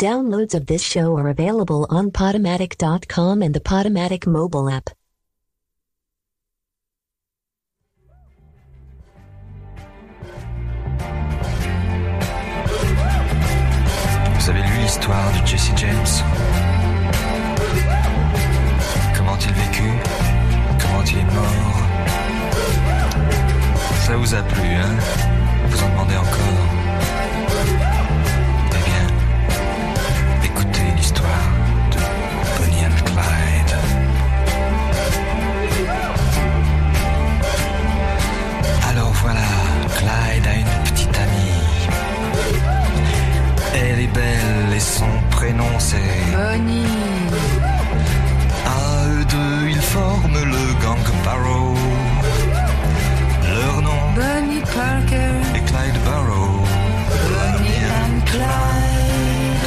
Downloads of this show are available on Podomatic.com and the Podomatic mobile app. Vous avez lu l'histoire de Jesse James? Comment il vécut? Comment il est mort? Ça vous a plu, hein? Vous en demandez encore prénom c'est Bonnie, À eux deux, ils forment le gang Barrow. Leur nom Bonnie Parker, est Clyde Barrow. Bonnie and Clyde.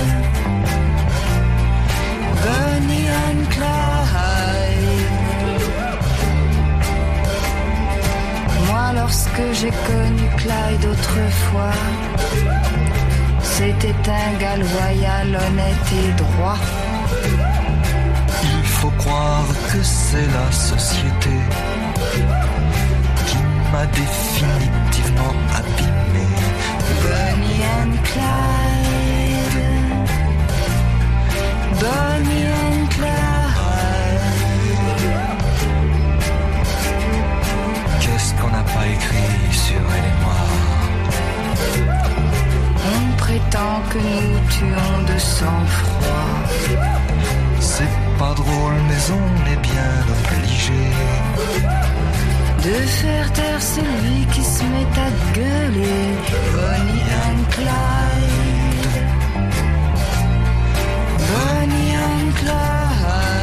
Bonnie and Clyde. Moi, lorsque j'ai connu Clyde autrefois, c'était un gars loyal, honnête et droit. Il faut croire que c'est la société qui m'a définitivement abîmé. Bonnie and Clyde. Bonnie and Clyde. Qu'est-ce qu'on n'a pas écrit sur elle et moi? Prétend que nous tuons de sang-froid. C'est pas drôle, mais on est bien obligé. De faire taire celui qui se met à gueuler. Bonnie and Clyde. Bonnie and Clyde.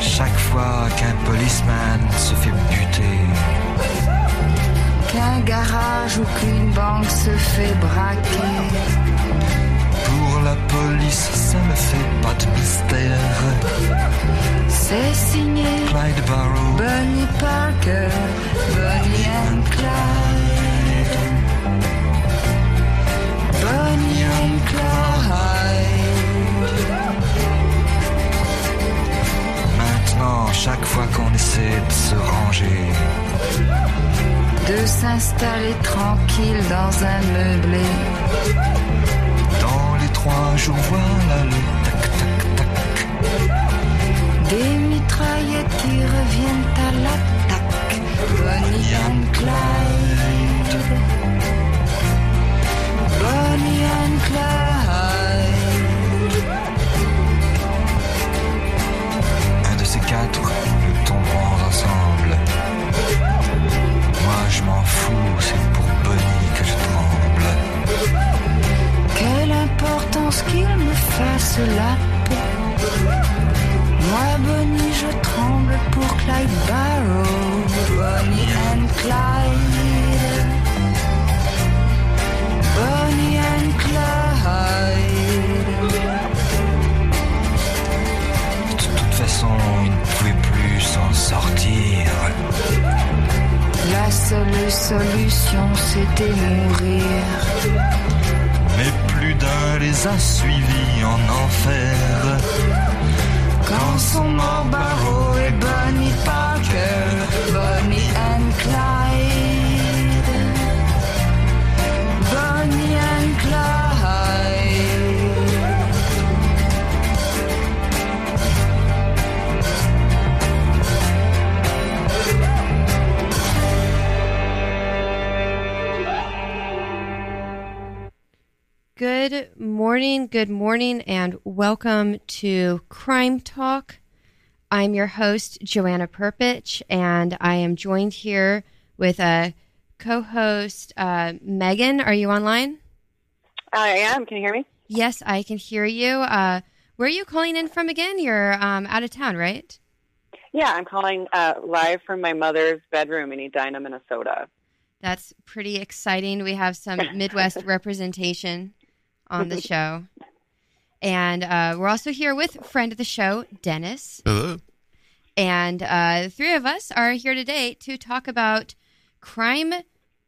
Chaque fois qu'un policeman se fait buter, Qu'un garage ou qu'une banque se fait braquer. pour la police, ça me fait pas de mystère. C'est signé Clyde Barrow. Bonnie Parker, Bonnie and Clyde. Bonnie and Clyde. Maintenant, chaque fois qu'on essaie de se ranger, De s'installer tranquille dans un meublé. dans les trois jours, voilà le tac tac tac. Des mitraillettes qui reviennent à l'attaque. Bonnie and Clyde. Bonnie and Clyde. Je m'en fous, c'est pour Bonnie que je tremble. Quelle importance qu'il me fasse la peau. Moi, Bonnie, je tremble pour Clyde Barrow. Bonnie and Clyde. Bonnie and Clyde. De toute façon, il ne pouvait plus s'en sortir. La seule solution, c'était mourir. Mais plus d'un les a suivis en enfer. Quand sont morts Barrow et Bonnie Parker, Good morning, good morning, and welcome to Crime Talk. I'm your host, Joanna Perpich, and I am joined here with a co host, uh, Megan. Are you online? I am. Can you hear me? Yes, I can hear you. Uh, where are you calling in from again? You're um, out of town, right? Yeah, I'm calling uh, live from my mother's bedroom in Edina, Minnesota. That's pretty exciting. We have some Midwest representation on the show. And uh, we're also here with friend of the show, Dennis. Hello. And uh, the three of us are here today to talk about crime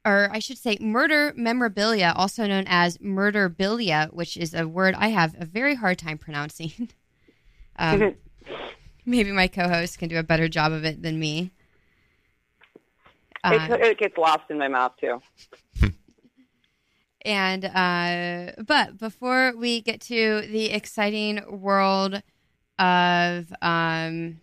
or I should say, murder memorabilia, also known as murderbilia, which is a word I have a very hard time pronouncing. um, maybe my co-host can do a better job of it than me. It, Uh, it gets lost in my mouth too. And uh, but before we get to the exciting world of um,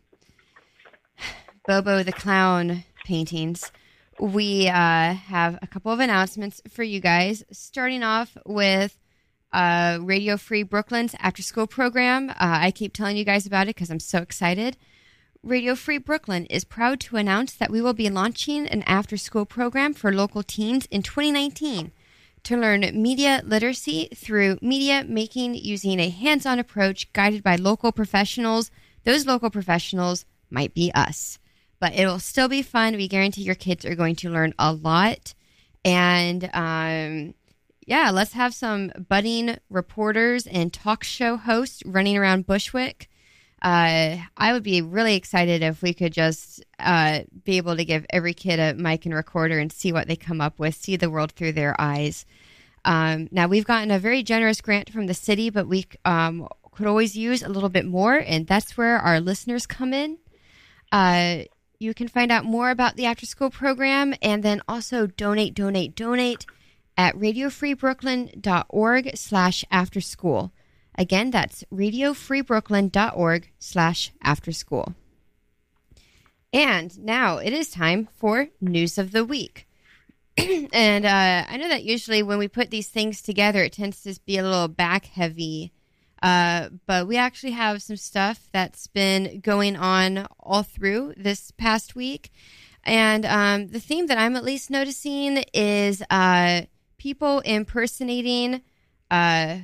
Pogo the Clown paintings, we uh, have a couple of announcements for you guys. Starting off with uh, Radio Free Brooklyn's after school program. Uh, I keep telling you guys about it because I'm so excited. Radio Free Brooklyn is proud to announce that we will be launching an after school program for local teens in 2019 to learn media literacy through media making using a hands on approach guided by local professionals. Those local professionals might be us, but it will still be fun. We guarantee your kids are going to learn a lot. And um, yeah, let's have some budding reporters and talk show hosts running around Bushwick. Uh, I would be really excited if we could just uh, be able to give every kid a mic and recorder and see what they come up with, see the world through their eyes. Um, now, we've gotten a very generous grant from the city, but we um, could always use a little bit more, and that's where our listeners come in. Uh, you can find out more about the after school program and then also donate, donate, donate at radiofreebrooklyn.org slash after school. Again, that's radiofreebrooklyn.org slash after school. And now it is time for news of the week. and uh, I know that usually when we put these things together, it tends to be a little back heavy. Uh, but we actually have some stuff that's been going on all through this past week. And um, the theme that I'm at least noticing is uh, people impersonating uh,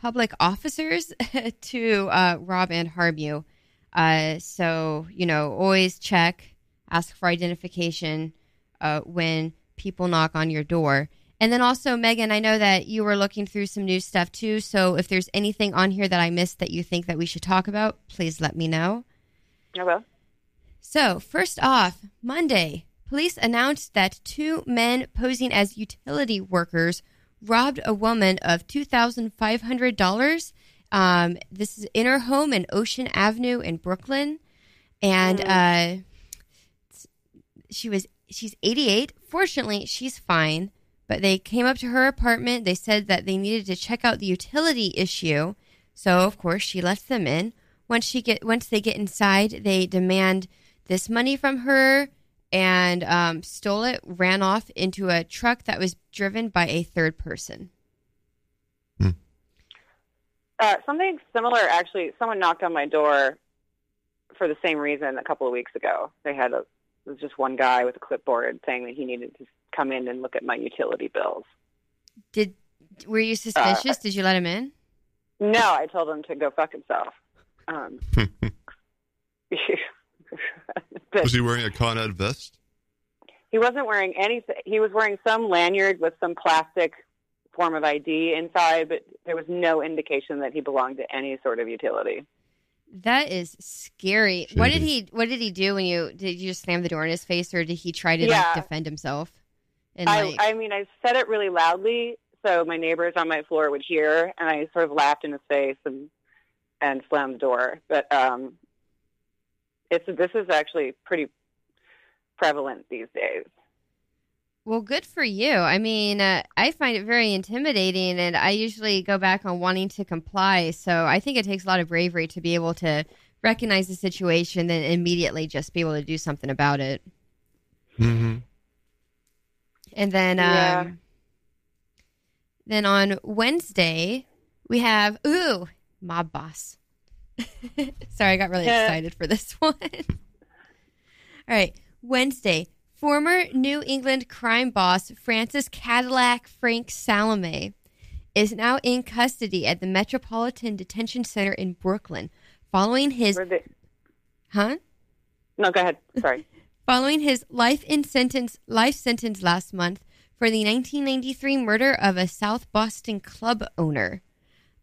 public officers to uh, rob and harm you. Uh, so, you know, always check, ask for identification uh, when people knock on your door. And then also, Megan, I know that you were looking through some new stuff too. So if there's anything on here that I missed that you think that we should talk about, please let me know. I will. So, first off, Monday, police announced that two men posing as utility workers robbed a woman of $2,500. Um, this is in her home in Ocean Avenue in Brooklyn. And uh, she was she's 88. Fortunately, she's fine. But they came up to her apartment. They said that they needed to check out the utility issue. So, of course, she lets them in. Once she get once they get inside, they demand this money from her and um, stole it, ran off into a truck that was driven by a third person. Uh, something similar, actually. Someone knocked on my door for the same reason a couple of weeks ago. They had a it was just one guy with a clipboard saying that he needed to come in and look at my utility bills. Did were you suspicious? Did you let him in? No, I told him to go fuck himself. Um, but Was he wearing a Con Ed vest? he wasn't wearing anything. He was wearing some lanyard with some plastic form of ID inside, but there was no indication that he belonged to any sort of utility. That is scary. What did he What did he do when you did you just slam the door in his face, or did he try to Yeah. like, defend himself? And I, like, I mean, I said it really loudly so my neighbors on my floor would hear, and I sort of laughed in his face and and slammed the door. But um, it's this is actually pretty prevalent these days. Well, good for you. I mean, uh, I find it very intimidating, and I usually go back on wanting to comply. So I think it takes a lot of bravery to be able to recognize the situation, then immediately just be able to do something about it. Mm-hmm. And then, Yeah. um, then on Wednesday we have ooh mob boss. Sorry, I got really Yeah. excited for this one. All right, Wednesday. Former New England crime boss Francis Cadillac Frank Salemme is now in custody at the Metropolitan Detention Center in Brooklyn, following his they, huh no, go ahead. Sorry. following his life in sentence life sentence last month for the 1993 murder of a South Boston club owner.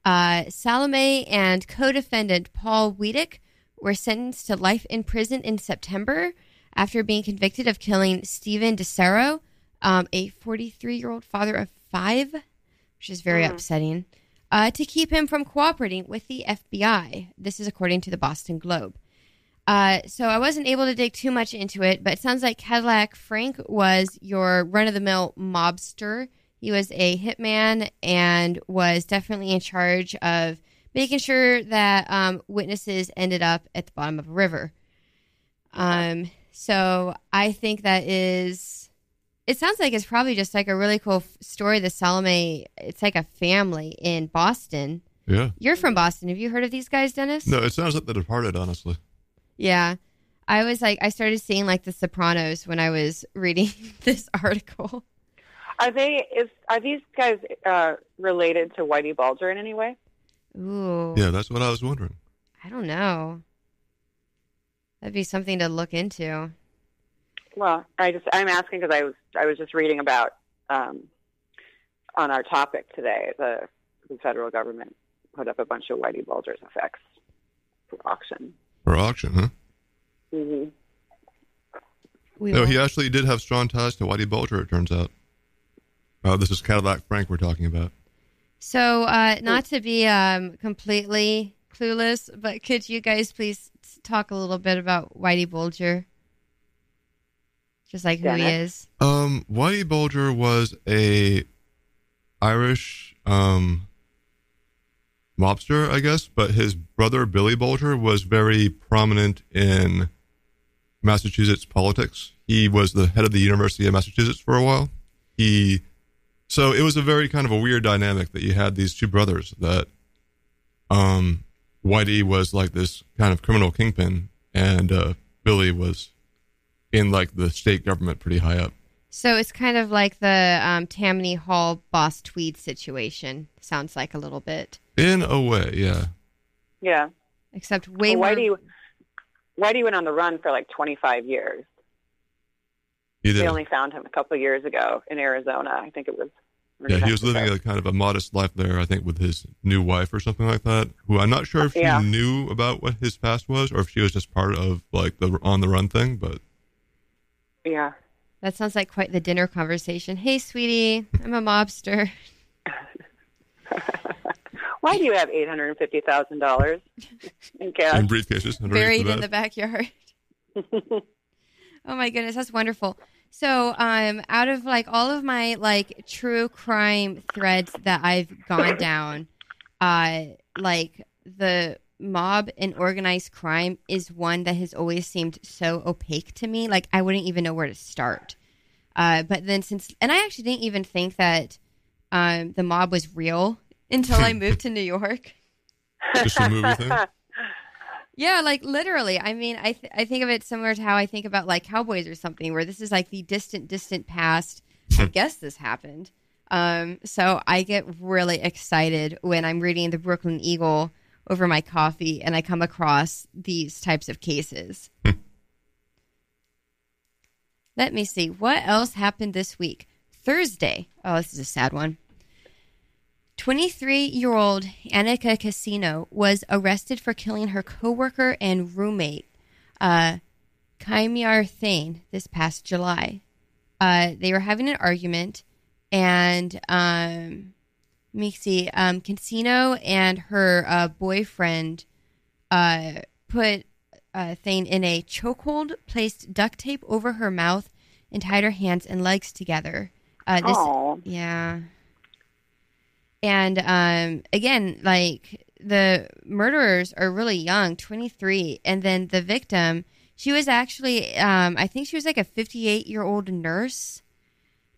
Uh, Salemme and co-defendant Paul Weadick were sentenced to life in prison in September after being convicted of killing Steven DiSarro, um, a 43 year old father of five, which is very upsetting, uh, to keep him from cooperating with the FBI. This is according to the Boston Globe. Uh, so I wasn't able to dig too much into it, but it sounds like Cadillac Frank was your run of the mill mobster. He was a hitman and was definitely in charge of making sure that um, witnesses ended up at the bottom of a river. Um, so I think that is. It sounds like it's probably just like a really cool f- story. The Salemme, it's like a family in Boston. Yeah. You're from Boston. Have you heard of these guys, Dennis? No, it sounds like The Departed, honestly. Yeah. I was like, I started seeing like The Sopranos when I was reading this article. Are they? Is are these guys uh, related to Whitey Bulger in any way? Ooh. Yeah, that's what I was wondering. I don't know. That'd be something to look into. Well, I just I'm asking because I was I was just reading about um, on our topic today. The, the federal government put up a bunch of Whitey Bulger's effects for auction. For auction, huh? hmm We No, will- he actually did have strong ties to Whitey Bulger, it turns out. Uh, this is Cadillac Frank we're talking about. So, uh, not to be um, completely clueless, but could you guys please talk a little bit about Whitey Bulger? Just like who he is. Um, Whitey Bulger was a Irish um, mobster, I guess, but his brother Billy Bulger was very prominent in Massachusetts politics. He was the head of the University of Massachusetts for a while. He so it was a very kind of a weird dynamic that you had these two brothers that um Whitey was like this kind of criminal kingpin and uh Billy was in like the state government pretty high up. So it's kind of like the um, Tammany Hall Boss Tweed situation. Sounds like a little bit, In a way, yeah. Yeah. except way more. Whitey Whitey went on the run for like 25 years. He They did. only found him a couple of years ago in Arizona. I think it was. Yeah, he was living a kind of a modest life there, I think, with his new wife or something like that. Who I'm not sure if Yeah. he knew about what his past was or if she was just part of like the on the run thing. But Yeah. That sounds like quite the dinner conversation. Hey, sweetie, I'm a mobster. Why do you have eight hundred and fifty thousand dollars in cash? in briefcases buried the in the backyard. oh my goodness, that's wonderful. So, um, out of like all of my like true crime threads that I've gone down, uh, like the mob and organized crime is one that has always seemed so opaque to me. Like I wouldn't even know where to start. Uh, but then since, and I actually didn't even think that um, the mob was real until I moved to New York. Just a movie thing. Yeah, like literally. I mean, I th- I think of it similar to how I think about like cowboys or something, where this is like the distant, distant past. I guess this happened. Um, so I get really excited when I'm reading the Brooklyn Eagle over my coffee and I come across these types of cases. Let me see what else happened this week. Thursday. Oh, this is a sad one. 23 year old Annika Casino was arrested for killing her coworker and roommate, uh, Kaimyar Thane, this past July. Uh, they were having an argument, and um, let me see, um, Casino and her uh, boyfriend uh, put uh, Thane in a chokehold, placed duct tape over her mouth, and tied her hands and legs together. Uh, this, Oh, yeah. And um, again, like the murderers are really young, 23. And then the victim, she was actually, um, I think she was like a 58 year old nurse.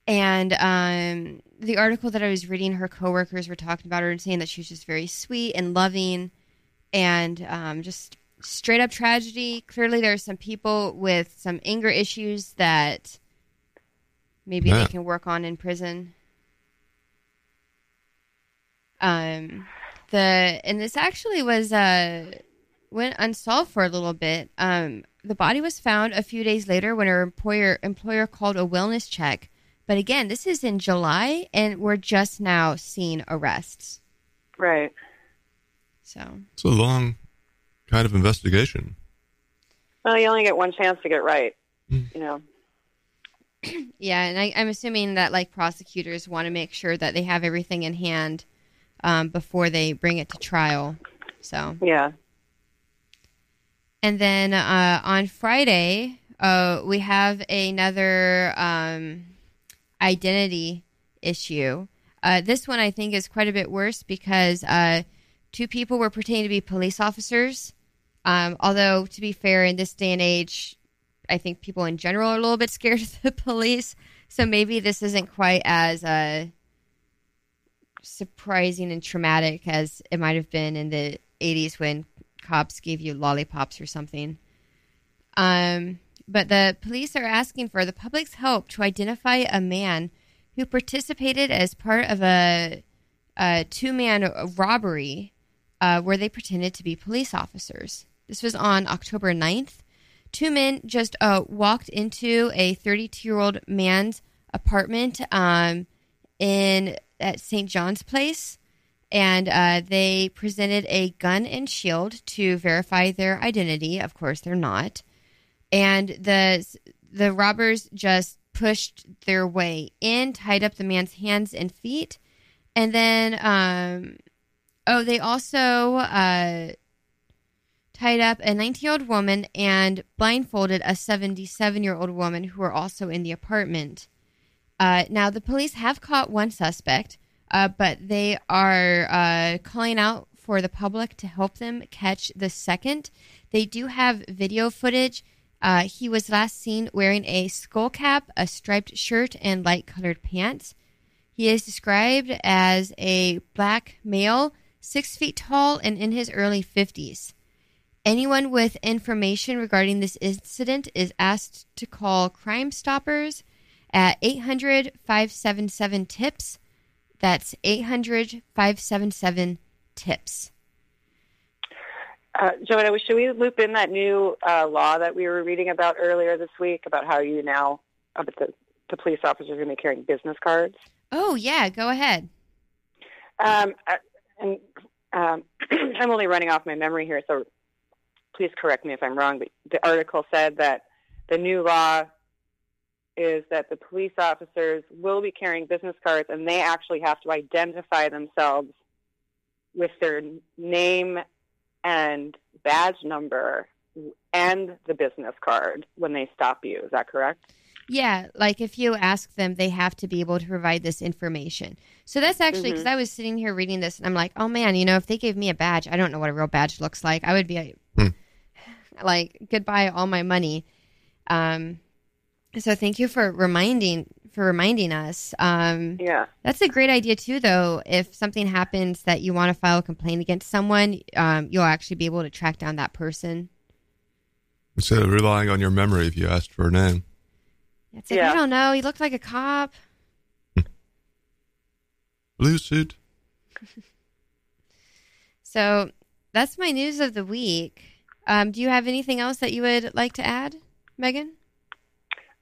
And um, the article that I was reading, her coworkers were talking about her and saying that she was just very sweet and loving and um, just straight up tragedy. Clearly, there are some people with some anger issues that maybe Yeah. they can work on in prison. Um, the and this actually was uh went unsolved for a little bit. Um, the body was found a few days later when her employer employer called a wellness check. But again, this is in July, and we're just now seeing arrests. right. So It's a long kind of investigation. Well, you only get one chance to get right. Mm. You know. Yeah, and I, I'm assuming that like prosecutors want to make sure that they have everything in hand um, before they bring it to trial. So, Yeah. and then uh, on Friday, uh, we have another um, identity issue. Uh, this one I think is quite a bit worse because uh, two people were pretending to be police officers. Um, although, to be fair, in this day and age, I think people in general are a little bit scared of the police. So maybe this isn't quite as uh, surprising and traumatic as it might have been in the 80s when cops gave you lollipops or something. Um, but the police are asking for the public's help to identify a man who participated as part of a, a two man robbery uh, where they pretended to be police officers. This was on October 9th. Two men just uh, walked into a 32 year old man's apartment um, in at St. John's Place, and uh, they presented a gun and shield to verify their identity. Of course, they're not. And the the robbers just pushed their way in, tied up the man's hands and feet, and then um, oh, they also uh, tied up a 19 year old woman and blindfolded a 77 year old woman who were also in the apartment. Uh, now, the police have caught one suspect, uh, but they are uh, calling out for the public to help them catch the second. They do have video footage. Uh, he was last seen wearing a skull cap, a striped shirt, and light colored pants. He is described as a black male, six feet tall, and in his early 50s. Anyone with information regarding this incident is asked to call Crime Stoppers at 800 577 TIPS. That's 800 577 TIPS. Uh, Joanna, should we loop in that new uh, law that we were reading about earlier this week about how you now, about the, the police officers are going to be carrying business cards? Oh, yeah, go ahead. Um, uh, and um, I'm only running off my memory here, so please correct me if I'm wrong. But the article said that the new law is that the police officers will be carrying business cards, and they actually have to identify themselves with their name and badge number and the business card when they stop you. Is that correct? Yeah, like if you ask them, they have to be able to provide this information. So that's actually because I was sitting here reading this and I'm like, oh man, you know, if they gave me a badge, I don't know what a real badge looks like. I would be Hmm. like, goodbye, all my money. Um, so thank you for reminding for reminding us. Um, Yeah. that's a great idea too, though. If something happens that you want to file a complaint against someone, um, you'll actually be able to track down that person. Instead of relying on your memory if you asked for a name. It's like Yeah. I don't know. He looked like a cop. Blue suit. So that's my news of the week. Um, do you have anything else that you would like to add, Megan?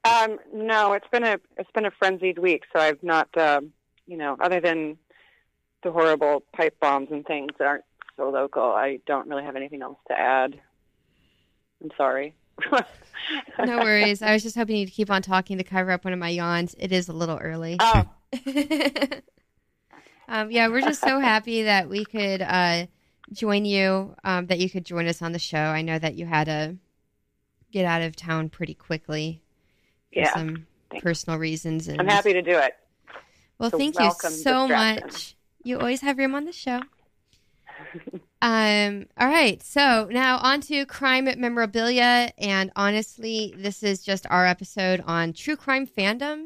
Um, no, it's been a it's been a frenzied week, so I've not, um, you know, other than the horrible pipe bombs and things that aren't so local, I don't really have anything else to add. I'm sorry. No worries. I was just hoping you'd keep on talking to cover up one of my yawns. It is a little early. Oh, um, yeah, we're just so happy that we could uh, join you, um, that you could join us on the show. I know that you had to get out of town pretty quickly for yeah. some Thanks. personal reasons. And I'm happy to do it. Well, So thank you so much. You always have room on the show. um, all right, so now on to crime memorabilia, and honestly, this is just our episode on true crime fandom.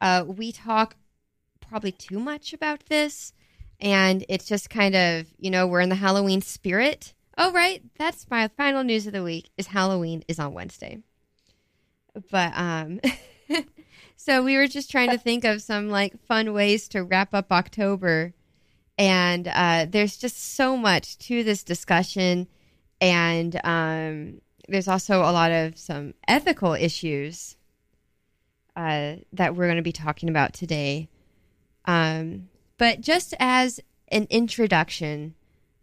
Uh, we talk probably too much about this, and it's just kind of you know we're in the Halloween spirit. Oh, right, that's my final news of the week. Is Halloween is on Wednesday, but um. So we were just trying to think of some like fun ways to wrap up October, and uh, there's just so much to this discussion, and um, there's also a lot of some ethical issues uh, that we're going to be talking about today. Um, but just as an introduction,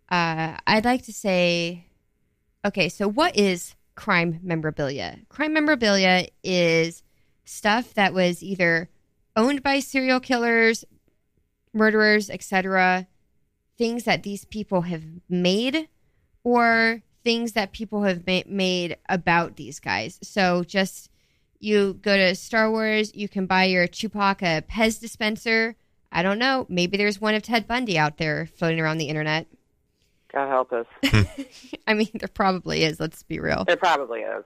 uh, I'd like to say, okay, so what is crime memorabilia? Crime memorabilia is stuff that was either owned by serial killers, murderers, etc., things that these people have made, or things that people have ma- made about these guys. So just you go to Star Wars, you can buy your Chewbacca Pez dispenser. I don't know. Maybe there's one of Ted Bundy out there floating around the internet. God help us. I mean, there probably is. Let's be real. There probably is.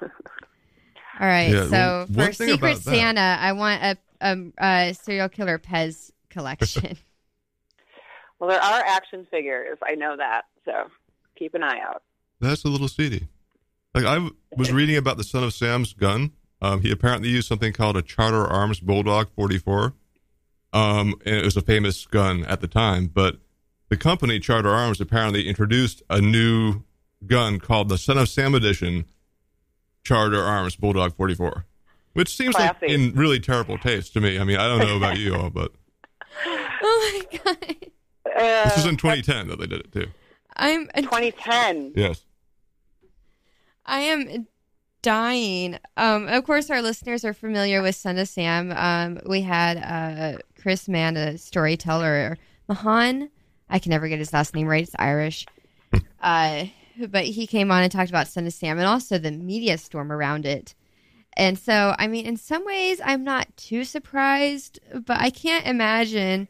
All right. Yeah, so well, for Secret about that- Santa, I want a, a, a serial killer Pez collection. Well, there are action figures. I know that. So keep an eye out. That's a little seedy. Like I was reading about the son of Sam's gun. Um, he apparently used something called a Charter Arms Bulldog 44. Um, and it was a famous gun at the time, but the company Charter Arms apparently introduced a new gun called the Son of Sam Edition Charter Arms Bulldog 44, which seems like in really terrible taste to me. I mean, I don't know about you all, but oh my god. Uh, this was in 2010 that they did it too. I'm 2010. Yes. I am dying. Um, of course, our listeners are familiar with Son of Sam. Um, we had uh, Chris Mann, a storyteller, Mahan. I can never get his last name right. It's Irish. uh, but he came on and talked about Son of Sam and also the media storm around it. And so, I mean, in some ways, I'm not too surprised, but I can't imagine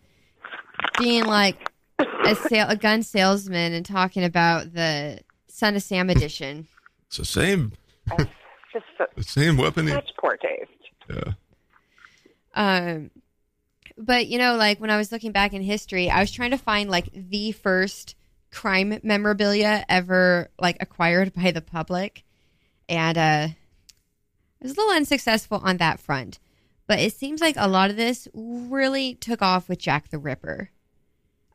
being like a, sale, a gun salesman and talking about the Son of Sam edition. It's the same, Just so- the same weapon. such poor taste. Yeah. Um, but you know, like when I was looking back in history, I was trying to find like the first crime memorabilia ever like acquired by the public, and uh, I was a little unsuccessful on that front. But it seems like a lot of this really took off with Jack the Ripper.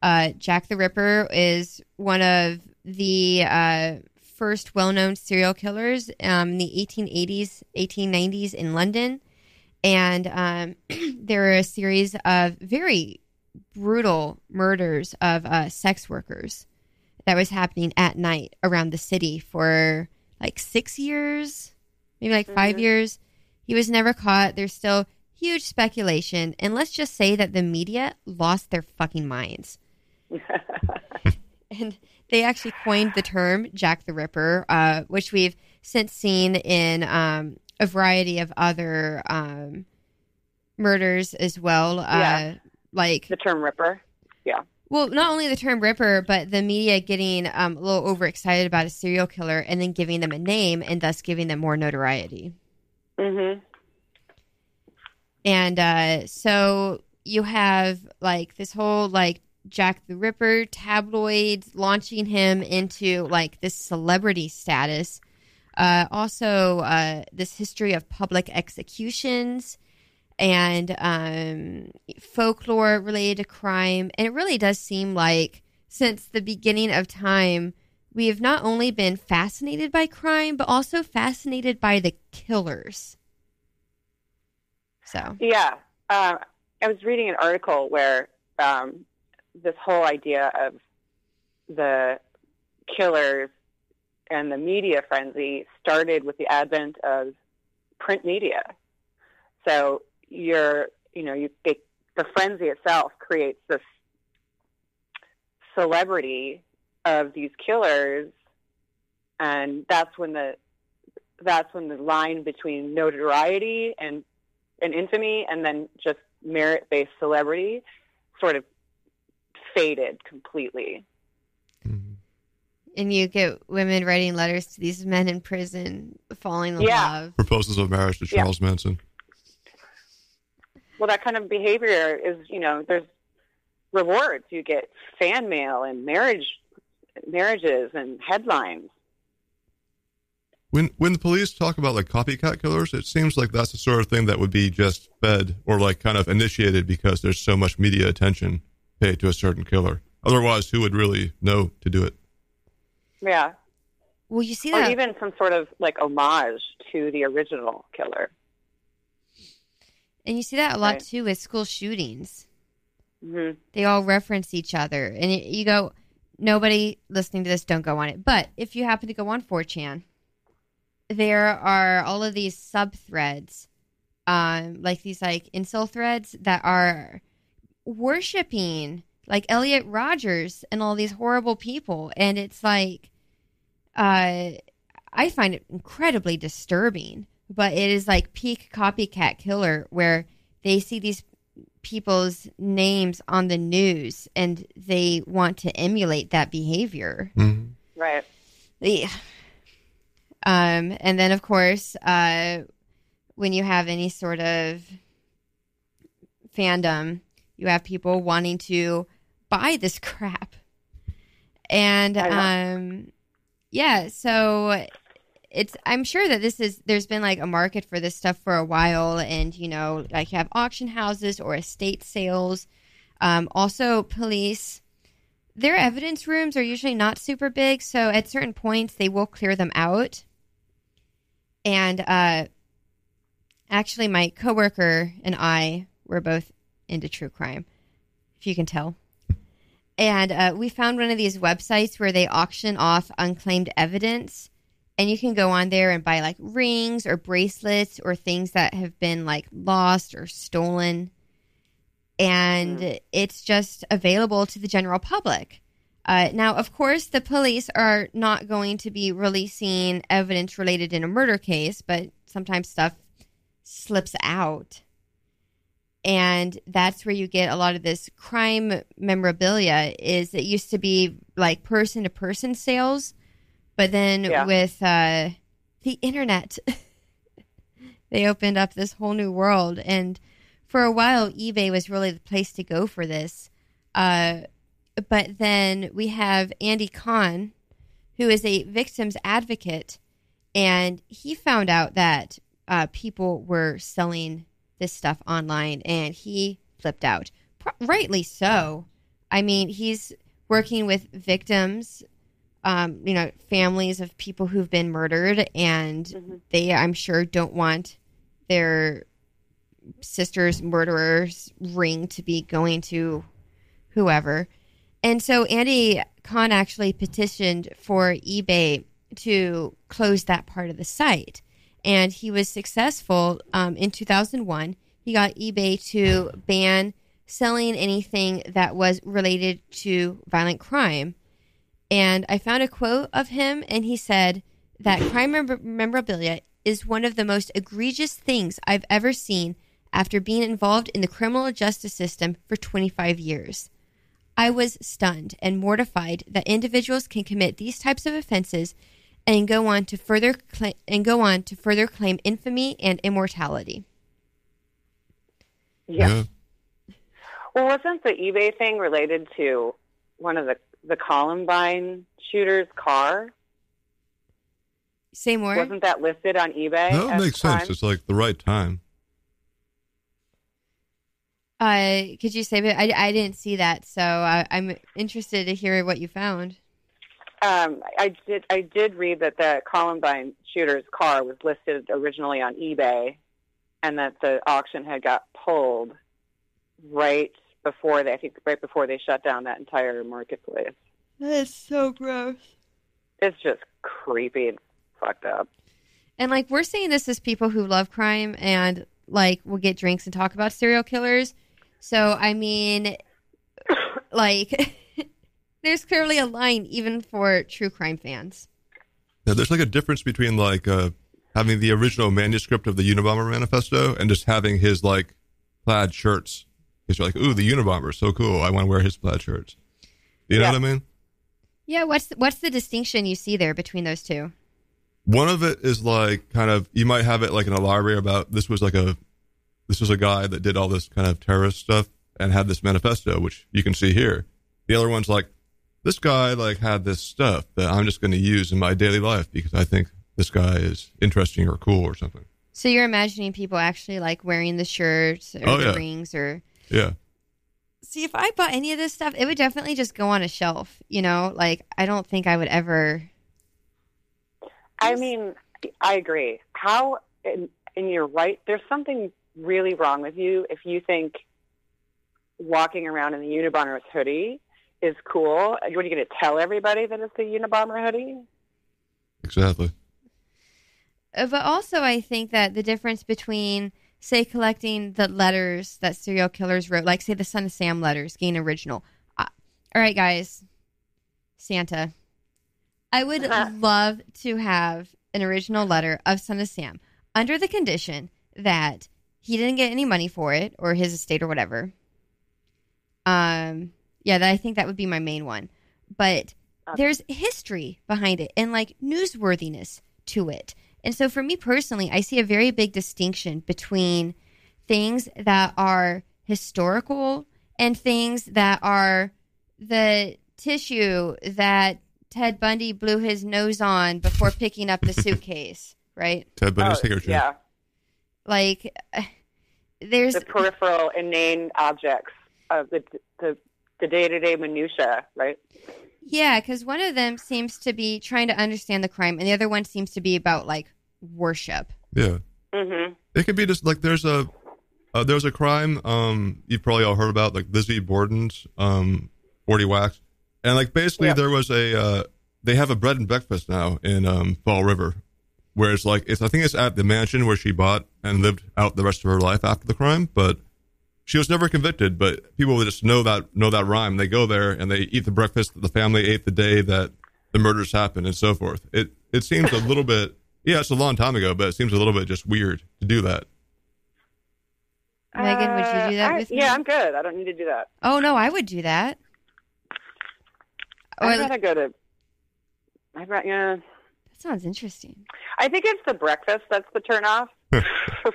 Uh, Jack the Ripper is one of the uh, first well-known serial killers um, in the 1880s, 1890s in London and um, there were a series of very brutal murders of uh, sex workers that was happening at night around the city for like six years, maybe like 5 years. He was never caught. There's still huge speculation, and let's just say that the media lost their fucking minds. and they actually coined the term Jack the Ripper, uh, which we've since seen in um, a variety of other um, murders as well. Yeah. Uh, like, The term Ripper. Yeah. well, not only the term Ripper, but the media getting um, a little overexcited about a serial killer and then giving them a name and thus giving them more notoriety. Mm-hmm. And uh, so you have like this whole like Jack the Ripper tabloids launching him into like this celebrity status. Uh, also, uh, this history of public executions and um, folklore related to crime. And it really does seem like since the beginning of time, we have not only been fascinated by crime, but also fascinated by the killers. So. Yeah. Uh, I was reading an article where um, this whole idea of the killers and the media frenzy started with the advent of print media. So you're, you know, you they, the frenzy itself creates this celebrity of these killers, and that's when the that's when the line between notoriety and and infamy, and then just merit-based celebrity, sort of faded completely. And you get women writing letters to these men in prison, falling in Yeah. love. Proposals of marriage to Yeah. Charles Manson. Well, that kind of behavior is, you know, there's rewards. You get fan mail and marriage, marriages and headlines. When when the police talk about like copycat killers, it seems like that's the sort of thing that would be just fed or like kind of initiated because there's so much media attention paid to a certain killer. Otherwise, who would really know to do it? Yeah. Well, you see Or that even some sort of like homage to the original killer. And you see that a lot Right. too with school shootings. hmm They all reference each other. And it, you go, nobody listening to this, don't go on it. But if you happen to go on 4chan, there are all of these sub threads um, like these like incel threads that are worshiping like Elliot Rogers and all these horrible people, and it's like, uh, I find it incredibly disturbing. But it is like peak copycat killer where they see these people's names on the news and they want to emulate that behavior. Mhm. Right. The, um, and then of course, uh, when you have any sort of fandom, you have people wanting to buy this crap. And I um, yeah, so it's I'm sure that this is there's been like a market for this stuff for a while, and you know, like you have auction houses or estate sales. Um, also, police. Their evidence rooms are usually not super big, so at certain points they will clear them out. And uh, actually, my coworker and I were both into true crime, if you can tell. And uh, we found one of these websites where they auction off unclaimed evidence. And you can go on there and buy like rings or bracelets or things that have been like lost or stolen. And it's just available to the general public. Uh, now, of course, the police are not going to be releasing evidence related in a murder case, but sometimes stuff slips out and that's where you get a lot of this crime memorabilia is it used to be like person to person sales but then Yeah. with uh, the internet they opened up this whole new world. And for a while ebay was really the place to go for this. Uh, but then we have andy kahn who is a victim's advocate. And he found out that uh, people were selling this stuff online and he flipped out. Pro- rightly so. I mean, he's working with victims, um, you know, families of people who've been murdered, and they, I'm sure, don't want their sister's murderer's ring to be going to whoever. And so Andy Kahn actually petitioned for eBay to close that part of the site. And he was successful um, in 2001. He got eBay to ban selling anything that was related to violent crime. And I found a quote of him, and he said that crime memorabilia is one of the most egregious things I've ever seen after being involved in the criminal justice system for 25 years. I was stunned and mortified that individuals can commit these types of offenses and go on to further cla- and go on to further claim infamy and immortality. Yeah. Well, wasn't the eBay thing related to one of the the Columbine shooter's car? Say more. Wasn't that listed on eBay? That as makes crime? sense. It's like the right time. Uh, could you say? But I, I didn't see that, so I, I'm interested to hear what you found. Um, I did. I did read that the Columbine shooter's car was listed originally on eBay, and that the auction had got pulled right before they. I think right before they shut down that entire marketplace. That is so gross. It's just creepy and fucked up. And like we're saying this as people who love crime and like will get drinks and talk about serial killers. So I mean, like, there's clearly a line even for true crime fans. Yeah, there's like a difference between like uh, having the original manuscript of the Unabomber Manifesto and just having his like plaid shirts. Because you're like, ooh, the Unabomber so cool. I want to wear his plaid shirts. You know Yeah. what I mean? Yeah, what's what's the distinction you see there between those two? One of it is like kind of you might have it like in a library about this was like a this was a guy that did all this kind of terrorist stuff and had this manifesto, which you can see here. The other one's like this guy like had this stuff that I'm just going to use in my daily life because I think this guy is interesting or cool or something. So you're imagining people actually like wearing the shirts or Oh, the yeah. rings or Yeah. See, if I bought any of this stuff, it would definitely just go on a shelf, you know? Like I don't think I would ever I mean, I agree. How, and, and you're right, there's something really wrong with you if you think walking around in the Unabomber's hoodie is cool. What are you going to tell everybody that it's the Unabomber hoodie? Exactly. Uh, But also, I think that the difference between say collecting the letters that serial killers wrote, like say the Son of Sam letters, gain original. Uh, all right, guys, Santa, I would Uh-huh. love to have an original letter of Son of Sam under the condition that he didn't get any money for it or his estate or whatever. Um, yeah, that I think that would be my main one. But there's history behind it and like newsworthiness to it. And so for me personally, I see a very big distinction between things that are historical and things that are the tissue that Ted Bundy blew his nose on before picking up the suitcase, right? Ted Bundy's Oh, handkerchief. yeah, Like uh, there's the peripheral, inane objects of the the the day to day minutia, right? Yeah, because one of them seems to be trying to understand the crime, and the other one seems to be about like worship. Yeah. Mm-hmm. It could be just like there's a uh, there's a crime um you've probably all heard about like Lizzie Borden's um 40 whacks and like basically Yeah. there was a uh they have a bread and breakfast now in um Fall River where it's like it's I think it's at the mansion where she bought and lived out the rest of her life after the crime but she was never convicted but people would just know that know that rhyme they go there and they eat the breakfast that the family ate the day that the murders happened and so forth it it seems a little bit yeah it's a long time ago but it seems a little bit just weird to do that Megan, would you do that Uh, I- with me? Yeah, I'm good. I don't need to do that. Oh no, I would do that. I'd that rather go to. I'd rather, yeah. That sounds interesting. I think it's the breakfast that's the turnoff.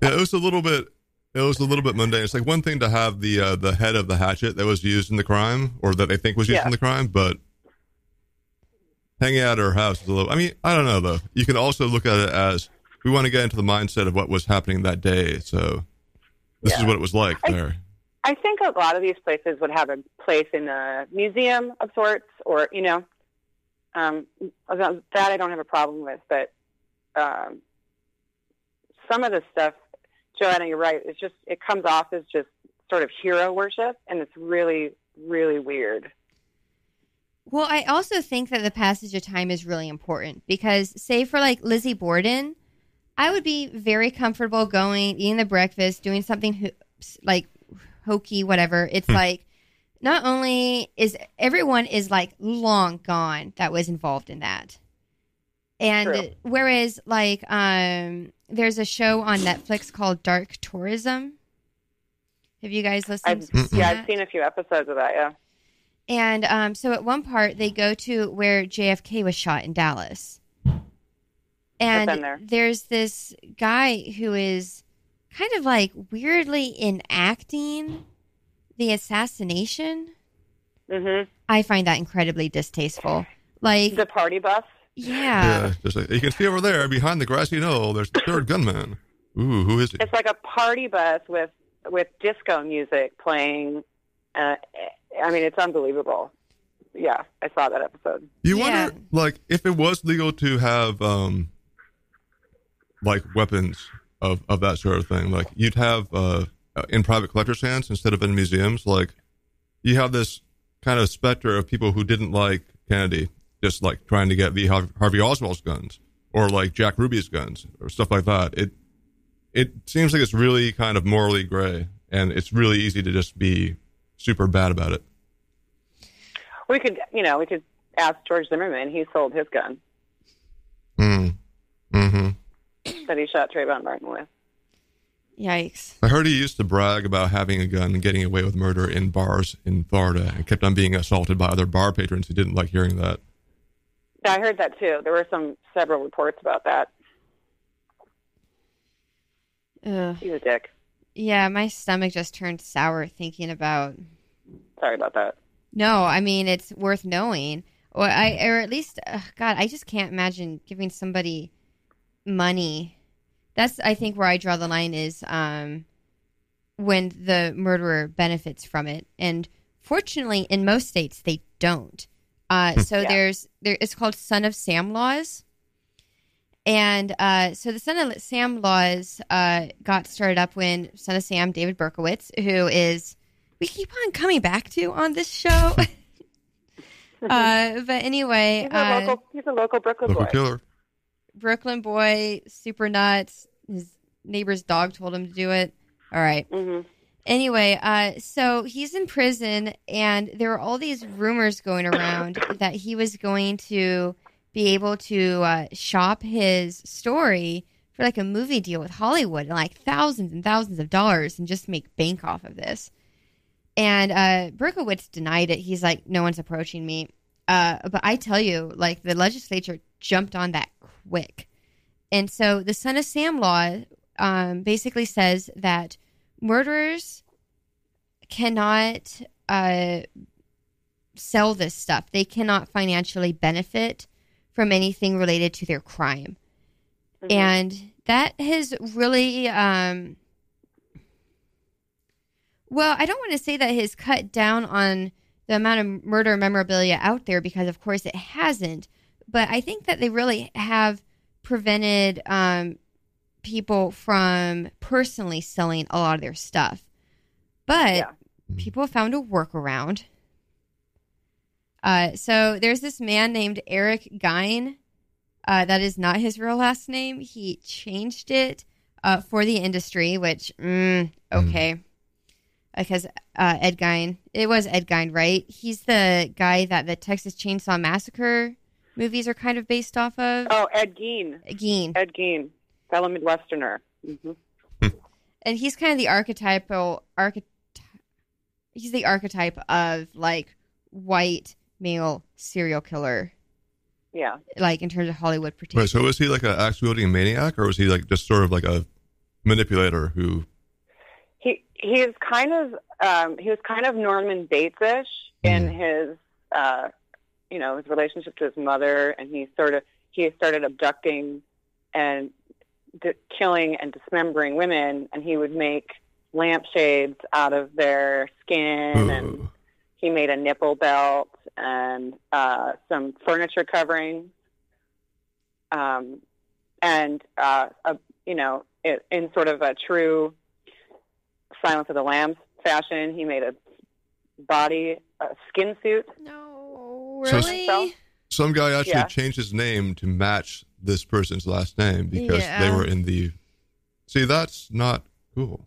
Yeah, it was a little bit. It was a little bit mundane. It's like one thing to have the uh, the head of the hatchet that was used in the crime, or that they think was used Yeah. in the crime, but hanging out at her house is a little. I mean, I don't know though. You can also look at it as we want to get into the mindset of what was happening that day. So this is what it was like I- there. I think a lot of these places would have a place in a museum of sorts, or you know, um, that I don't have a problem with. But um, some of the stuff, Joanna, you're right. It's just it comes off as just sort of hero worship, and it's really, really weird. Well, I also think that the passage of time is really important because, say, for like Lizzie Borden, I would be very comfortable going, eating the breakfast, doing something ho- like hokey, whatever. It's hmm. like not only is everyone is like long gone that was involved in that, and True. whereas like um, there's a show on Netflix called Dark Tourism. Have you guys listened? I've, to yeah, that? I've seen a few episodes of that. Yeah. And um, so at one part, they go to where JFK was shot in Dallas. And there. there's this guy who is kind of like weirdly enacting the assassination. Mm-hmm. I find that incredibly distasteful. Like, The party bus. Yeah. Yeah, just like you can see over there behind the grassy knoll. There's the third gunman. Ooh, who is he? It's like a party bus with with disco music playing. Uh, I mean, it's unbelievable. Yeah, I saw that episode. You Yeah. wonder, like, if it was legal to have, um, like weapons of, of that sort of thing, like you'd have uh, in private collectors' hands instead of in museums. Like, you have this kind of specter of people who didn't like Kennedy, just like trying to get the Harvey Oswald's guns or like Jack Ruby's guns or stuff like that. It it seems like it's really kind of morally gray, and it's really easy to just be super bad about it. We could, you know, we could ask George Zimmerman. He sold his gun Mm. Mm-hmm. that he shot Trayvon Martin with. Yikes. I heard he used to brag about having a gun and getting away with murder in bars in Florida and kept on being assaulted by other bar patrons who didn't like hearing that. Yeah, I heard that too. There were some several reports about that. Ugh. He's a dick. Yeah, my stomach just turned sour thinking about Sorry about that. No, I mean it's worth knowing, or I, or at least, ugh, God, I just can't imagine giving somebody money. That's, I think, where I draw the line is um, when the murderer benefits from it, and fortunately, in most states, they don't. Uh, so Yeah. there's there, it's called Son of Sam laws, and uh, so the Son of Sam laws uh, got started up when Son of Sam, David Berkowitz, who is we keep on coming back to on this show. uh, but anyway, He's a uh, local. He's a local Brooklyn Local boy. killer. Brooklyn boy, super nuts. His neighbor's dog told him to do it. All right. hmm Anyway, uh, so he's in prison, and there were all these rumors going around that he was going to be able to uh, shop his story for like a movie deal with Hollywood and like thousands and thousands of dollars and just make bank off of this. And uh, Berkowitz denied it. He's like, no one's approaching me. Uh, but I tell you, like the legislature jumped on that quick. And so the Son of Sam law um, basically says that murderers cannot uh, sell this stuff. They cannot financially benefit from anything related to their crime. Mhm. And that has really, um, well, I don't want to say that has cut down on the amount of murder memorabilia out there because, of course, it hasn't. But I think that they really have prevented um, people from personally selling a lot of their stuff. But Yeah. people found a workaround. Uh, so there's this man named Eric Gein. Uh, that is not his real last name. He changed it uh, for the industry, which, mm, okay. Because uh, Ed Gein, it was Ed Gein, right? He's the guy that the Texas Chainsaw Massacre movies are kind of based off of. Oh, Ed Gein. Gein. Ed Gein, fellow Midwesterner. hmm and he's kind of the archetypal archety- he's the archetype of like white male serial killer Yeah. like in terms of hollywood particularly Wait, so was he like an axe wielding maniac, or was he like just sort of like a manipulator who? He he is kind of um, he was kind of Norman Bates-ish in his uh, you know his relationship to his mother, and he sort of he started abducting and d- killing and dismembering women, and he would make lampshades out of their skin, and he made a nipple belt and uh, some furniture coverings, um, and uh, a, you know, it, in sort of a true Silence of the Lambs fashion, he made a body a skin suit. no So- really Some guy actually Yeah. changed his name to match this person's last name because Yeah. they were in the. See, that's not cool.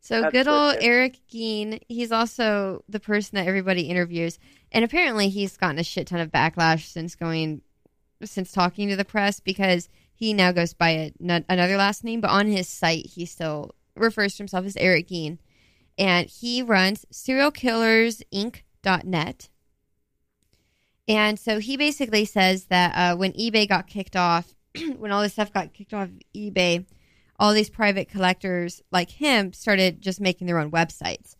so That's good old wicked. eric gein he's also the person that everybody interviews and apparently he's gotten a shit ton of backlash since going since talking to the press because he now goes by a, n- another last name but on his site he still refers to himself as eric gein and he runs serialkillersinc.net. And so he basically says that uh, when eBay got kicked off, when all this stuff got kicked off of eBay, all these private collectors like him started just making their own websites.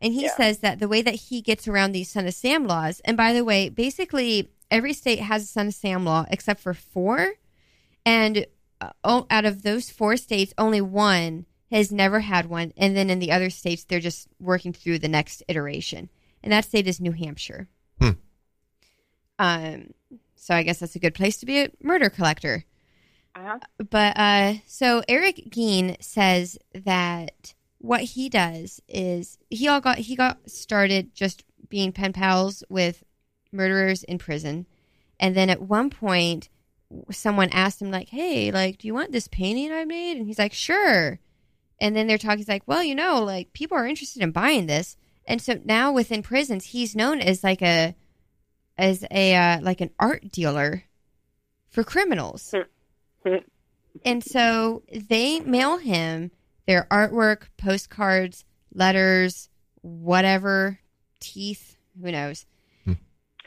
And he Yeah. says that the way that he gets around these Son of Sam laws, and by the way, basically every state has a Son of Sam law except for four. And uh, oh, out of those four states, only one has never had one. And then in the other states, they're just working through the next iteration. And that state is New Hampshire. Hmm. Um, so I guess that's a good place to be a murder collector. Uh-huh. But uh, so Eric Gein says that what he does is he all got he got started just being pen pals with murderers in prison, and then at one point, someone asked him like, "Hey, like, do you want this painting I made?" And he's like, "Sure." And then they're talking. He's like, "Well, you know, like people are interested in buying this." And so now within prisons, he's known as like a as a uh, like an art dealer for criminals. and so they mail him their artwork, postcards, letters, whatever, teeth, who knows.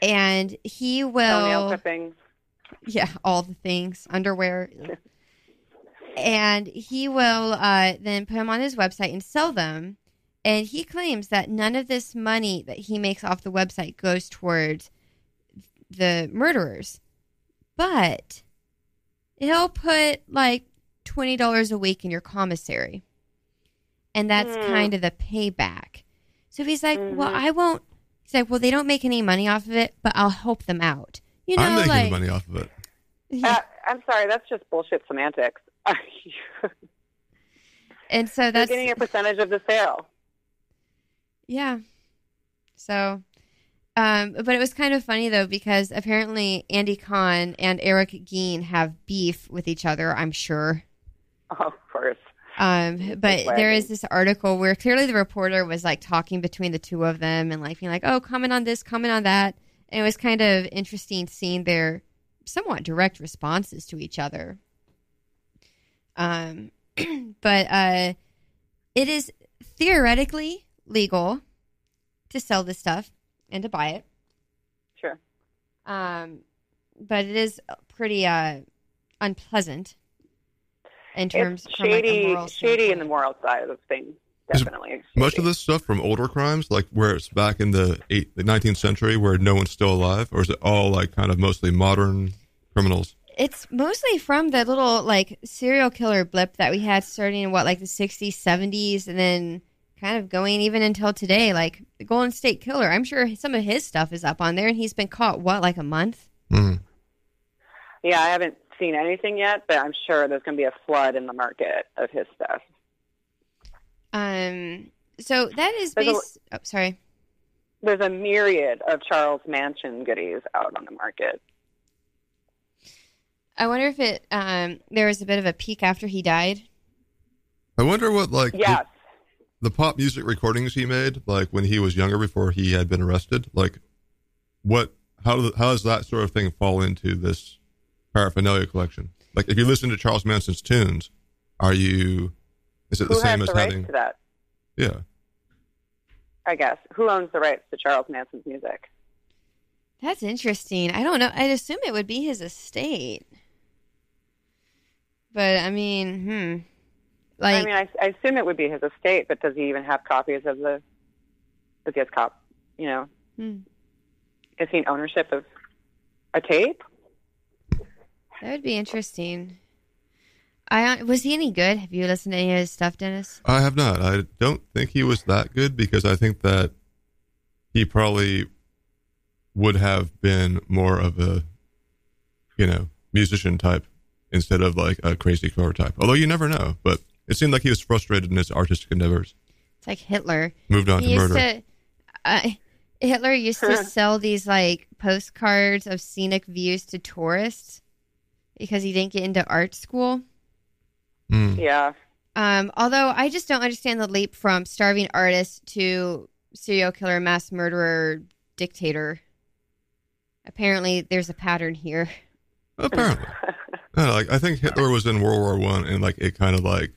And he Toenail will clippings. yeah, all the things, underwear. and he will uh, then put them on his website and sell them. And he claims that none of this money that he makes off the website goes towards the murderers. But he'll put like $20 a week in your commissary. And that's Hmm. kind of the payback. So he's like, well, Mhm. I won't. He's like, well, they don't make any money off of it, but I'll help them out. You know, I'm making like, money off of it. Yeah. Uh, I'm sorry, that's just bullshit semantics. and so They're that's getting a percentage of the sale. yeah. So, um, but it was kind of funny though because apparently Andy Kahn and Eric Gein have beef with each other. I'm sure. Of course. Um, but there is this article where clearly the reporter was like talking between the two of them and like being like, "Oh, comment on this, comment on that," and it was kind of interesting seeing their somewhat direct responses to each other. Um, but uh, it is theoretically legal to sell this stuff and to buy it. Sure. Um, but it is pretty uh, unpleasant in terms it's from, like, a shady, moral shady in the standpoint. moral side of things. Is Definitely. Most of this stuff from older crimes, like where it's back in the eight, the 19th century, where no one's still alive, or is it all like kind of mostly modern criminals? It's mostly from the little like serial killer blip that we had starting in what like the 60s, 70s, and then kind of going even until today. Like the Golden State Killer, I'm sure some of his stuff is up on there, and he's been caught what like a month. Mhm. Yeah, I haven't seen anything yet, but I'm sure there's going to be a flood in the market of his stuff. Um, so that is There's a- Oh, sorry. There's a myriad of Charles Manson goodies out on the market. I wonder if it um there was a bit of a peak after he died. I wonder what like the- Yes. The, pop music recordings he made, like when he was younger before he had been arrested. Like, what? How do, how does that sort of thing fall into this paraphernalia collection? Like, if you listen to Charles Manson's tunes, are you? Is it the Who same has as the rights having? to that? Yeah. I guess. Who owns the rights to Charles Manson's music? That's interesting. I don't know. I'd assume it would be his estate. But I mean, hmm. Like I mean, I, I assume it would be his estate, but does he even have copies of the? Does he have cop? You know, hmm, is he in ownership of a tape? that would be interesting. I was he any good? Have you listened to any of his stuff, Dennis? I have not. I don't think he was that good because I think that he probably would have been more of a, you know, musician type instead of like a crazy killer type. Although you never know. But it seemed like he was frustrated in his artistic endeavors. It's like Hitler. Moved on he to used murder. to. Uh, Hitler used to sell these like postcards of scenic views to tourists because he didn't get into art school. Mm. Yeah. Um, although I just don't understand the leap from starving artist to serial killer, mass murderer, dictator. Apparently, there's a pattern here. Apparently, I, like I think Hitler was in World War One, and like it kind of like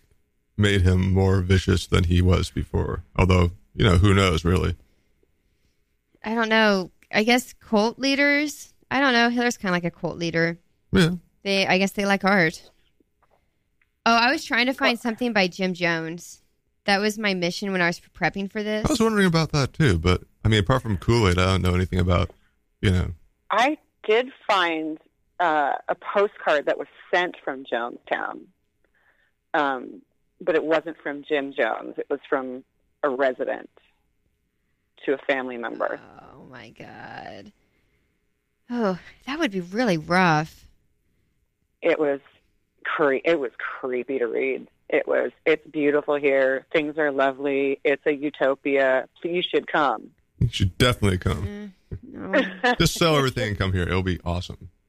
made him more vicious than he was before. Although you know, who knows really? I don't know. I guess cult leaders. I don't know. Hitler's kind of like a cult leader. Yeah, They, I guess, they like art. Oh, I was trying to find something by Jim Jones. That was my mission when I was prepping for this. I was wondering about that too. But I mean, apart from Kool Aid, I don't know anything about you know. I did find uh, a postcard that was sent from Jonestown, um, but it wasn't from Jim Jones. It was from a resident to a family member. Oh my god. Oh, that would be really rough. It was cre- It was creepy to read. It was. It's beautiful here. Things are lovely. It's a utopia. You should come. You should definitely come. Mm, no. Just sell everything and come here. It'll be awesome.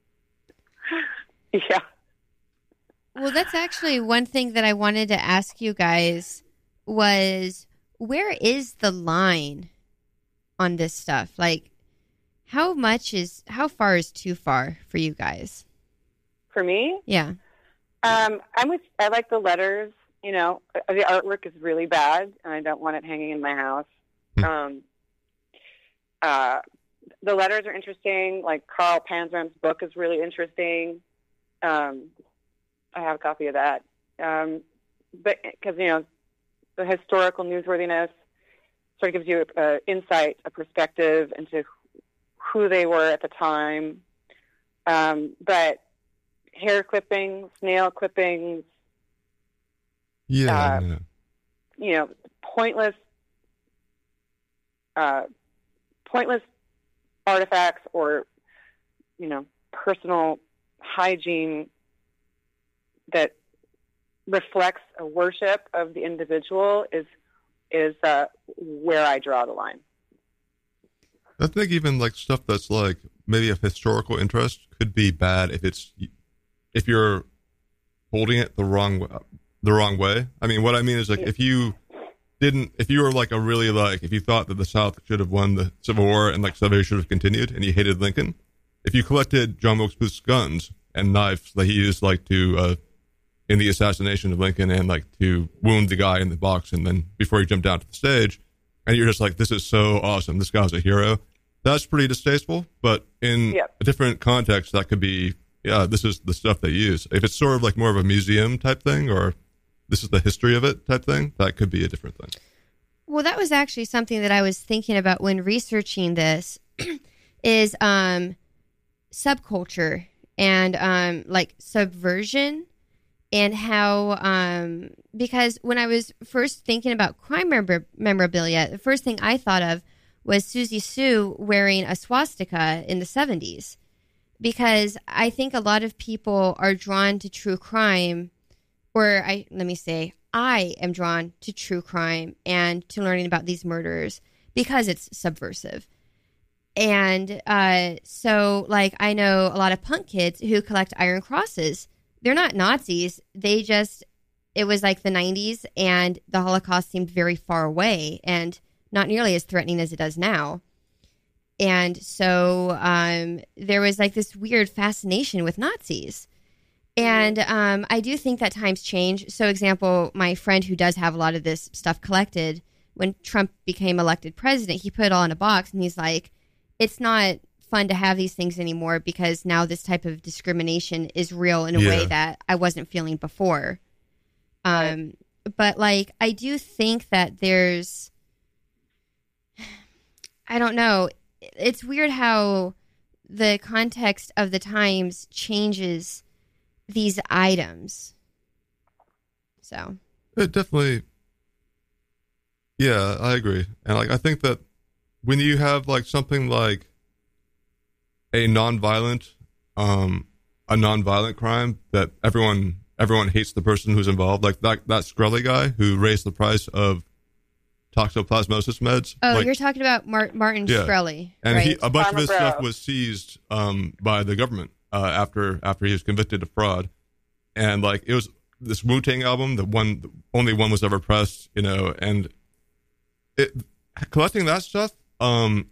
Yeah. Well, that's actually one thing that I wanted to ask you guys was where is the line on this stuff? Like how much is how far is too far for you guys? For me, Yeah. Um, I'm with. I like the letters. You know, Uh, the artwork is really bad, and I don't want it hanging in my house. Hmm. Um, uh, the letters are interesting. Like Carl Panzram's book is really interesting. Um, I have a copy of that. Um, but because you know, the historical newsworthiness sort of gives you an insight, a perspective into who they were at the time. Um, but hair clippings, nail clippings, Yeah. Uh, yeah. you know, pointless, uh, pointless artifacts or, you know, personal hygiene that reflects a worship of the individual is is uh, where I draw the line. I think even like stuff that's like maybe of historical interest could be bad if it's if you're holding it the wrong the wrong way. I mean, what I mean is like if you didn't, if you were like a really like, if you thought that the South should have won the Civil War and like slavery should have continued, and you hated Lincoln, if you collected John Wilkes Booth's guns and knives that he used like to uh, in the assassination of Lincoln and like to wound the guy in the box and then before he jumped down to the stage, and you're just like, this is so awesome, this guy's a hero. That's pretty distasteful, but in Yep. a different context, that could be, yeah, this is the stuff they use. If it's sort of like more of a museum type thing, or this is the history of it type thing, that could be a different thing. Well, that was actually something that I was thinking about when researching this is um subculture and um like subversion and how um because when I was first thinking about crime memor- memorabilia, the first thing I thought of was Siouxsie Sioux wearing a swastika in the 70s because I think a lot of people are drawn to true crime or I let me say I am drawn to true crime and to learning about these murders because it's subversive. And uh, so, like, I know a lot of punk kids who collect Iron Crosses. They're not Nazis. They just, it was like the 90s and the Holocaust seemed very far away and not nearly as threatening as it does now. And so um, there was like this weird fascination with Nazis. And um, I do think that times change. So, example, my friend who does have a lot of this stuff collected, when Trump became elected president, he put it all in a box and he's like, it's not fun to have these things anymore because now this type of discrimination is real in a way that I wasn't feeling before. Um, but like, I do think that there's, I don't know, it's weird how the context of the times changes these items. So, It definitely. Yeah, I agree, and like I think that when you have like something like a non-violent, um, a non-violent crime that everyone everyone hates the person who's involved, like that that Shkreli guy who raised the price of toxoplasmosis meds. oh, like, you're talking about Mar- Martin Yeah. Shkreli, and right? he, a bunch of Farmer his stuff was seized um, by the government uh, after after he was convicted of fraud, and like it was this Wu Tang album, the one the only one was ever pressed, you know, and it collecting that stuff. Um,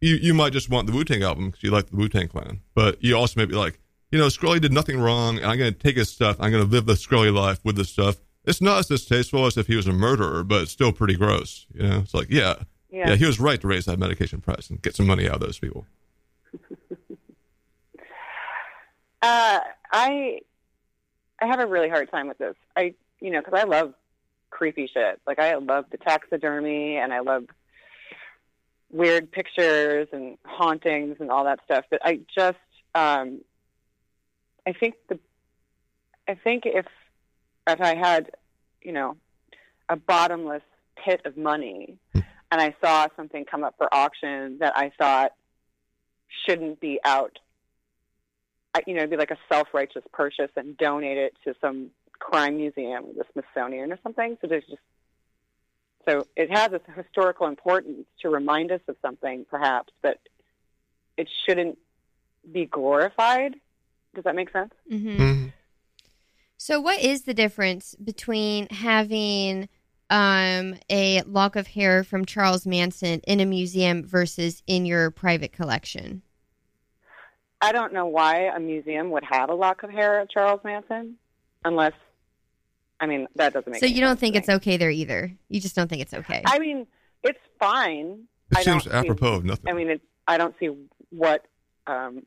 you you might just want the Wu Tang album because you like the Wu Tang Clan, but you also may be like, you know, Shkreli did nothing wrong, and I'm going to take his stuff. I'm going to live the Shkreli life with this stuff. It's not as distasteful as if he was a murderer, but it's still pretty gross. You know, it's like, yeah, Yeah. yeah, he was right to raise that medication price and get some money out of those people. Uh, I I have a really hard time with this. I you know because I love creepy shit. Like I love the taxidermy and I love weird pictures and hauntings and all that stuff. But I just um, I think the I think if if I had you know a bottomless pit of money and I saw something come up for auction that I thought shouldn't be out I- you know, it'd be like a self-righteous purchase and donate it to some crime museum, the Smithsonian or something. So there's just so it has a historical importance to remind us of something, perhaps, but it shouldn't be glorified. Does that make sense? hmm So, what is the difference between having um, a lock of hair from Charles Manson in a museum versus in your private collection? I don't know why a museum would have a lock of hair of Charles Manson, unless, I mean, that doesn't make. Sense. So, any you don't sense think it's okay there either? You just don't think it's okay? I mean, it's fine. It I seems don't see- apropos of nothing. I mean, it, I don't see what um,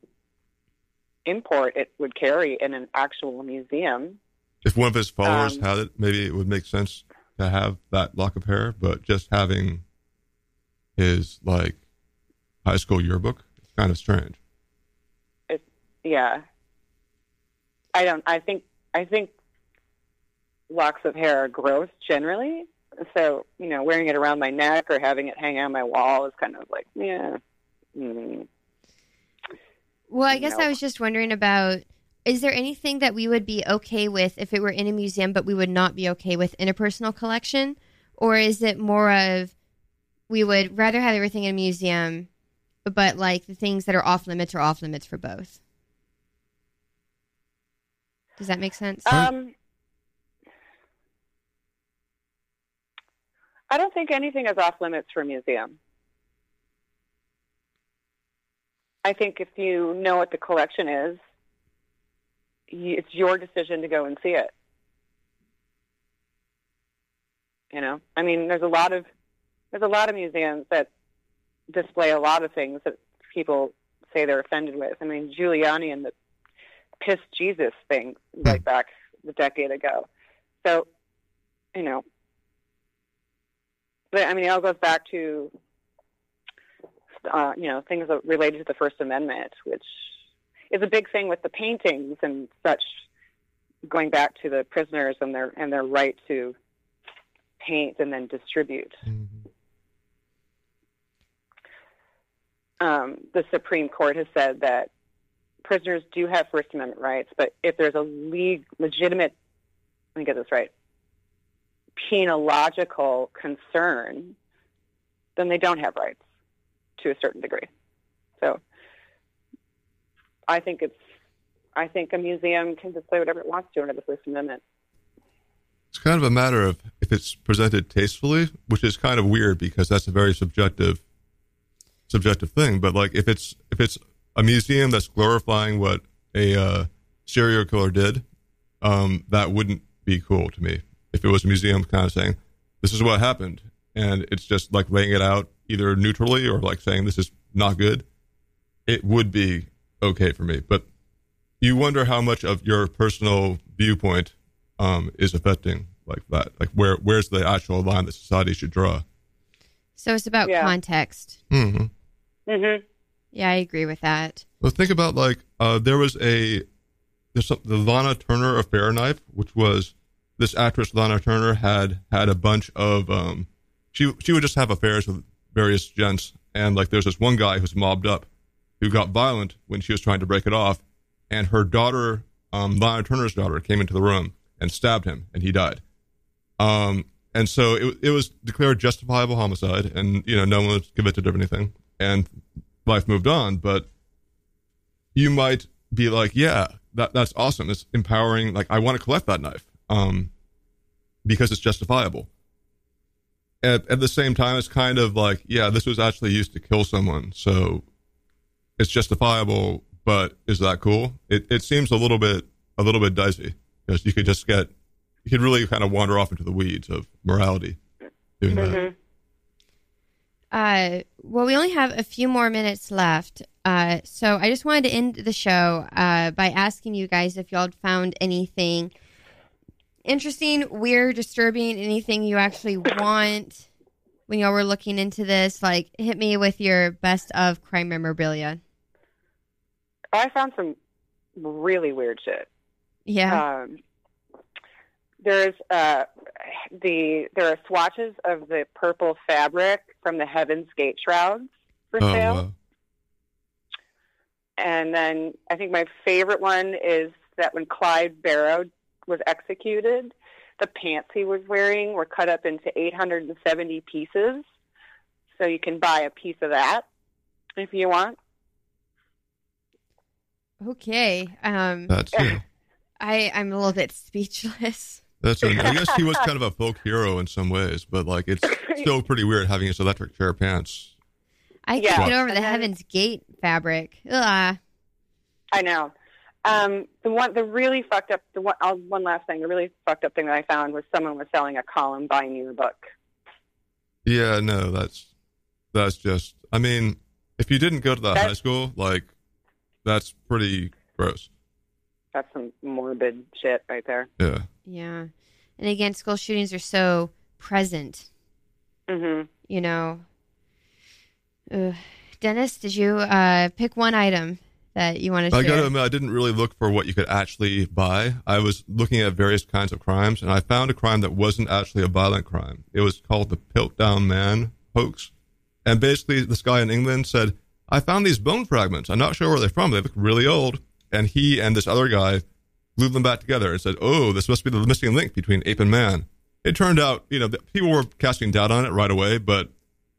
import it would carry in an actual museum. if one of his followers um, had it, maybe it would make sense to have that lock of hair. But just having his like high school yearbook, it's kind of strange. It's Yeah, I don't. I think. I think locks of hair are gross generally. So you know, wearing it around my neck or having it hang on my wall is kind of like, yeah. Mm. Well, I guess I was just wondering about is there anything that we would be okay with if it were in a museum, but we would not be okay with in a personal collection? Or is it more of we would rather have everything in a museum, but like the things that are off limits are off limits for both? Does that make sense? Um, I don't think anything is off limits for a museum. I think if you know what the collection is, it's your decision to go and see it. You know, I mean, there's a lot of there's a lot of museums that display a lot of things that people say they're offended with. I mean, Giuliani and the piss Jesus thing hmm. right back a decade ago. So, you know, but I mean, it all goes back to uh, you know things that related to the First Amendment, which is a big thing with the paintings and such, going back to the prisoners and their and their right to paint and then distribute. Um, the Supreme Court has said that prisoners do have First Amendment rights, but if there's a leg- legitimate, let me get this right, penological concern, then they don't have rights to a certain degree. So I think it's, I think a museum can display whatever it wants to under the First Amendment. It's kind of a matter of if it's presented tastefully, which is kind of weird because that's a very subjective subjective thing. But like if it's if it's a museum that's glorifying what a uh, serial killer did, um, that wouldn't be cool to me. If it was a museum kind of saying this is what happened, and it's just like laying it out either neutrally or like saying this is not good, it would be okay for me. But you wonder how much of your personal viewpoint um, is affecting like that. Like where where's the actual line that society should draw? So it's about Yeah. context. hmm Mm-hmm. Yeah, I agree with that. Well, think about like uh, there was a there's some, the Lana Turner affair knife, which was this actress Lana Turner had had a bunch of um she she would just have affairs with various gents, and like there's this one guy who's mobbed up who got violent when she was trying to break it off, and her daughter, um, Lana Turner's daughter, came into the room and stabbed him, and he died. Um, and so it it was declared justifiable homicide, and you know no one was convicted of anything, and life moved on, but you might be like, yeah, that that's awesome. It's empowering. Like I want to collect that knife, um, because it's justifiable. At at the same time, it's kind of like, yeah, this was actually used to kill someone, so it's justifiable. But is that cool? It it seems a little bit a little bit dicey because you could just get you could really kind of wander off into the weeds of morality doing that. Uh, well, we only have a few more minutes left. Uh, so I just wanted to end the show uh, by asking you guys if y'all found anything interesting, weird, disturbing, anything you actually want when y'all were looking into this. Like, hit me with your best of crime memorabilia. I found some really weird shit. Yeah. Um, there's uh, the there are swatches of the purple fabric from the Heaven's Gate shrouds for Oh, sale. wow. And then I think my favorite one is that when Clyde Barrow was executed, the pants he was wearing were cut up into 870 pieces. So you can buy a piece of that if you want. okay. Um, That's yeah. I I'm a little bit speechless. That's I guess he was kind of a folk hero in some ways, but like it's still pretty weird having his electric chair pants. I Yeah. can't get over the Heaven's Gate fabric. Ugh. I know. Um, the one, the really fucked up, the one, uh, one last thing, the really fucked up thing that I found was someone was selling a column buying Columbine yearbook. Yeah, no, that's that's just. I mean, if you didn't go to that That- high school, like that's pretty gross. That's some morbid shit right there. Yeah. Yeah. And again, school shootings are so present, hmm you know. Ugh. Dennis, did you uh, pick one item that you want to I share? gotta admit, I didn't really look for what you could actually buy. I was looking at various kinds of crimes, and I found a crime that wasn't actually a violent crime. It was called the Piltdown Man hoax, and basically, this guy in England said, "I found these bone fragments. I'm not sure where they're from. They look really old." And he and this other guy glued them back together and said, "Oh, this must be the missing link between ape and man." It turned out, you know, people were casting doubt on it right away, but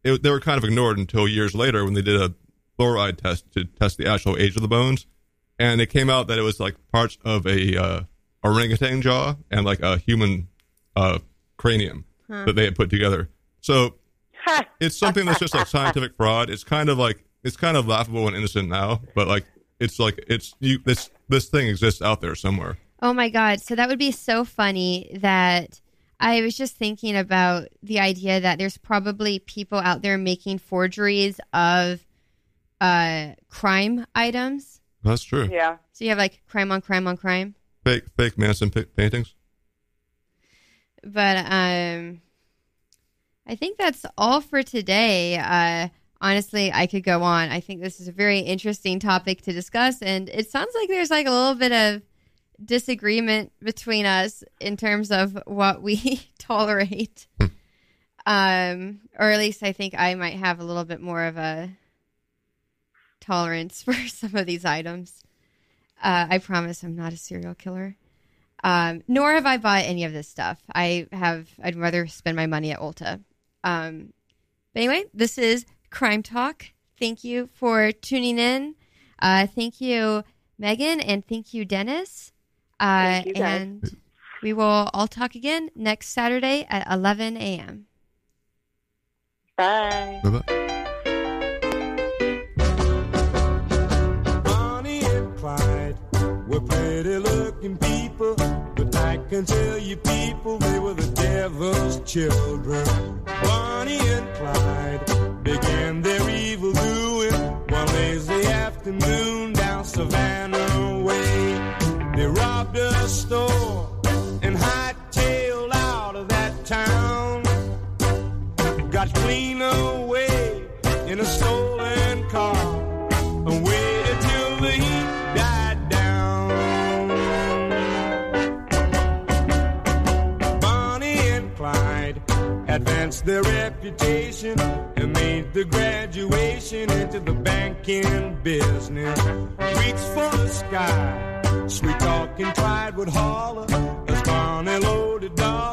it, they were kind of ignored until years later when they did a fluoride test to test the actual age of the bones, and it came out that it was like parts of a uh, orangutan jaw and like a human uh, cranium that they had put together. So it's something that's just like scientific fraud. It's kind of like it's kind of laughable and innocent now, but like it's like it's you this this thing exists out there somewhere. Oh my god! So that would be so funny that I was just thinking about the idea that there's probably people out there making forgeries of uh, crime items. That's true. Yeah. So you have like crime on crime on crime. Fake fake Manson pa- paintings. But um, I think that's all for today. Uh, honestly, I could go on. I think this is a very interesting topic to discuss, and it sounds like there's like a little bit of disagreement between us in terms of what we tolerate. um, or at least I think I might have a little bit more of a tolerance for some of these items. Uh, I promise I'm not a serial killer. Um, nor have I bought any of this stuff. I have. I'd rather spend my money at Ulta. Um, but anyway, this is Crime Talk. Thank you for tuning in. Uh, thank you, Megan, and thank you, Dennis. Uh, Thank you, guys. and we will all talk again next Saturday at 11 a.m. Bye. Bye-bye. Pretty looking people, but I can tell you people they were the devil's children. Bonnie and Clyde began their evil doing one lazy afternoon down Savannah Way. They robbed a store and hightailed out of that town. Got clean advanced their reputation and made the graduation into the banking business. Reached for the sky, sweet talking Clyde would holler as Bonnie loaded dollars